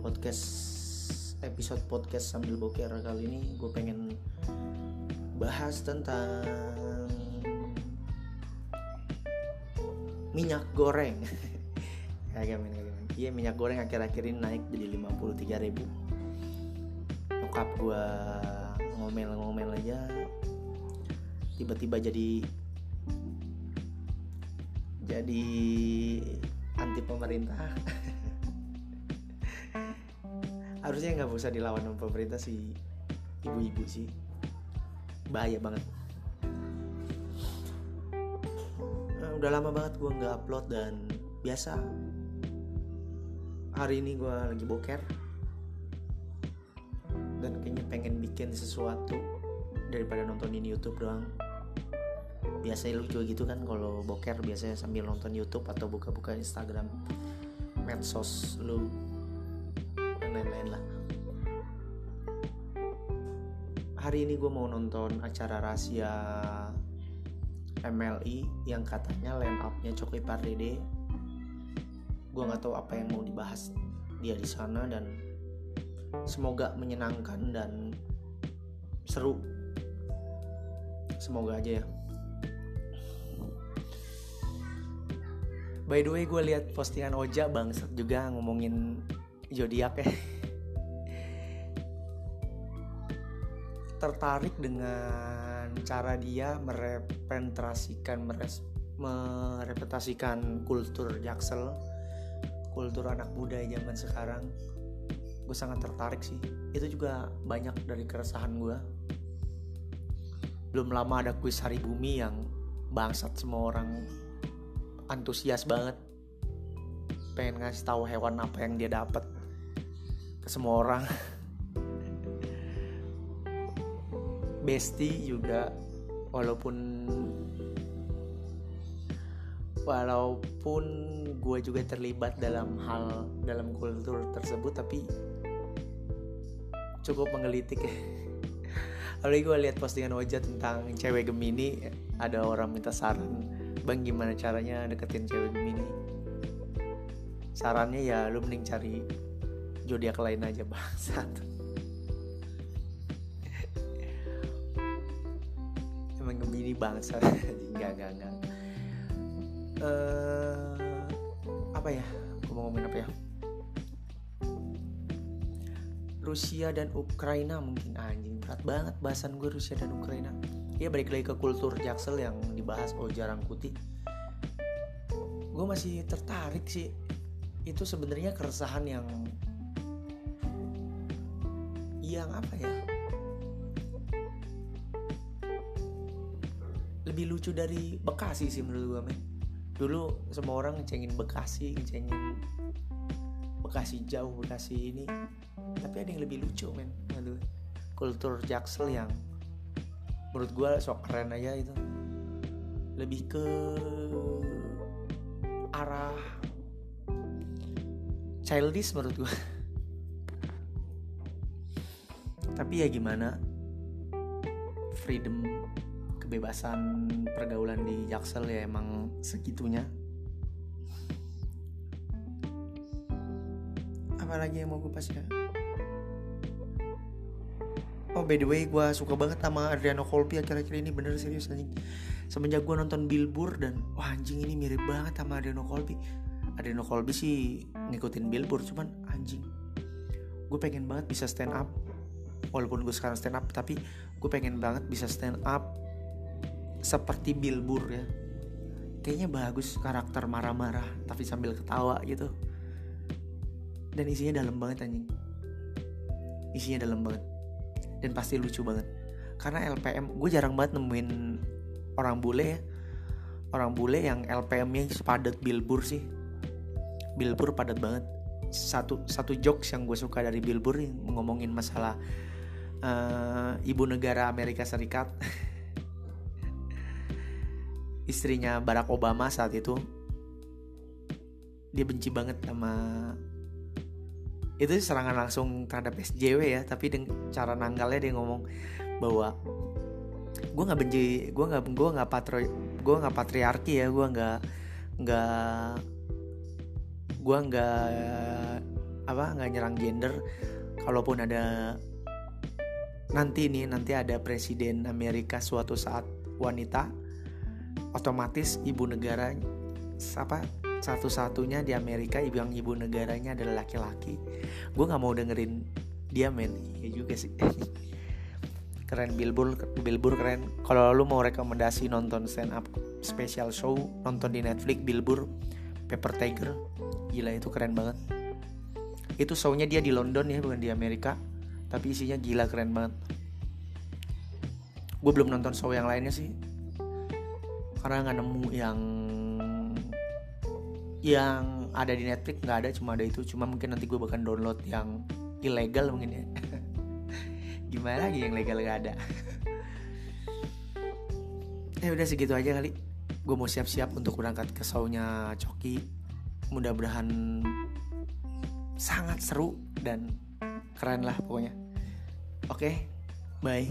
podcast episode podcast sambil boker. Kali ini gue pengen bahas tentang minyak goreng. Kagak kagak men iya minyak goreng akhir-akhir ini naik jadi 53 ribu. Nyokap gue ngomel-ngomel aja tiba-tiba jadi jadi anti pemerintah harusnya nggak usah dilawan sama pemerintah sih ibu-ibu sih. Bahaya banget. Nah, udah lama banget gue nggak upload dan biasa. Hari ini gue lagi boker. Dan kayaknya pengen bikin sesuatu daripada nontonin YouTube doang. Biasanya lu juga gitu kan kalau boker biasanya sambil nonton YouTube atau buka-buka Instagram. Medsos lu lain-lain lah. Hari ini gue mau nonton acara rahasia MLI yang katanya line up-nya Coki Pardede gue nggak tahu apa yang mau dibahas dia di sana dan semoga menyenangkan dan seru. Semoga aja ya. By the way gue lihat postingan Oja bangsat juga ngomongin zodiak ya. Tertarik dengan cara dia merepresentasikan meres, merepresentasikan kultur jaksel kultur anak muda zaman sekarang. Gue sangat tertarik sih. Itu juga banyak dari keresahan gue. Belum lama ada kuis hari bumi yang bangsat semua orang antusias banget. Pengen ngasih tahu hewan apa yang dia dapat semua orang. Besti juga walaupun walaupun gue juga terlibat dalam hal dalam kultur tersebut tapi cukup menggelitik. Ya Lalu gue lihat postingan wajah tentang cewek Gemini ada orang minta saran bang gimana caranya deketin cewek Gemini? Sarannya ya lu mending cari zodiak lain aja bangsat emang Gemini bangsat enggak enggak enggak. Uh, apa ya? Gue mau ngomongin apa ya? Rusia dan Ukraina mungkin anjing. Berat banget bahasan gue Rusia dan Ukraina. Ya balik lagi ke kultur jaksel yang dibahas oh jarang kuti. Gue masih tertarik sih. Itu sebenarnya keresahan yang yang apa ya? Lebih lucu dari Bekasi sih menurut gue men. Dulu semua orang ngecengin Bekasi ngecengin Bekasi jauh Bekasi ini. Tapi ada yang lebih lucu men aduh kultur jaksel yang menurut gue sok keren aja itu. Lebih ke arah childish menurut gue tapi ya gimana? Freedom kebebasan pergaulan di Jaksel ya emang segitunya. Apalagi yang mau gue pas ya? Oh by the way gue suka banget sama Adriano Colby akhir-akhir ini. Bener serius anjing. Semenjak gue nonton Billboard dan wah anjing ini mirip banget sama Adriano Colby Adriano Colby sih ngikutin Billboard cuman anjing Gue pengen banget bisa stand up Walaupun gue sekarang stand up tapi gue pengen banget bisa stand up Seperti Billboard ya. Kayaknya bagus karakter marah-marah tapi sambil ketawa gitu. Dan isinya dalam banget anjing. Isinya dalam banget. Dan pasti lucu banget. Karena LPM gue jarang banget nemuin orang bule ya. Orang bule yang LPM-nya sepadat Billboard sih. Billboard padat banget. Satu satu jokes yang gue suka dari Billboard ngomongin masalah uh, ibu negara Amerika Serikat. Istrinya Barack Obama saat itu. Dia benci banget sama itu serangan langsung terhadap SJW ya tapi dengan cara nanggalnya dia ngomong bahwa gue nggak benci gue nggak gue nggak patri gue nggak patriarki ya gue nggak nggak gue nggak apa nggak nyerang gender. Kalaupun ada nanti nih nanti ada presiden Amerika suatu saat wanita otomatis ibu negara apa satu-satunya di Amerika ibu yang ibu negaranya adalah laki-laki. Gue nggak mau dengerin dia men. Ya juga sih. Keren Billboard Billboard keren. Kalau lu mau rekomendasi nonton stand up special show nonton di Netflix Billboard Paper Tiger gila itu keren banget. Itu shownya dia di London ya bukan di Amerika tapi isinya gila keren banget. Gue belum nonton show yang lainnya sih. Karena nggak nemu yang yang ada di Netflix nggak ada cuma ada itu. Cuma mungkin nanti gue bakal download yang ilegal mungkin ya. Gimana lagi yang legal gak ada? Ya udah segitu aja kali. Gue mau siap-siap untuk berangkat ke shownya Coki. Mudah-mudahan sangat seru dan keren lah pokoknya. Oke okay, bye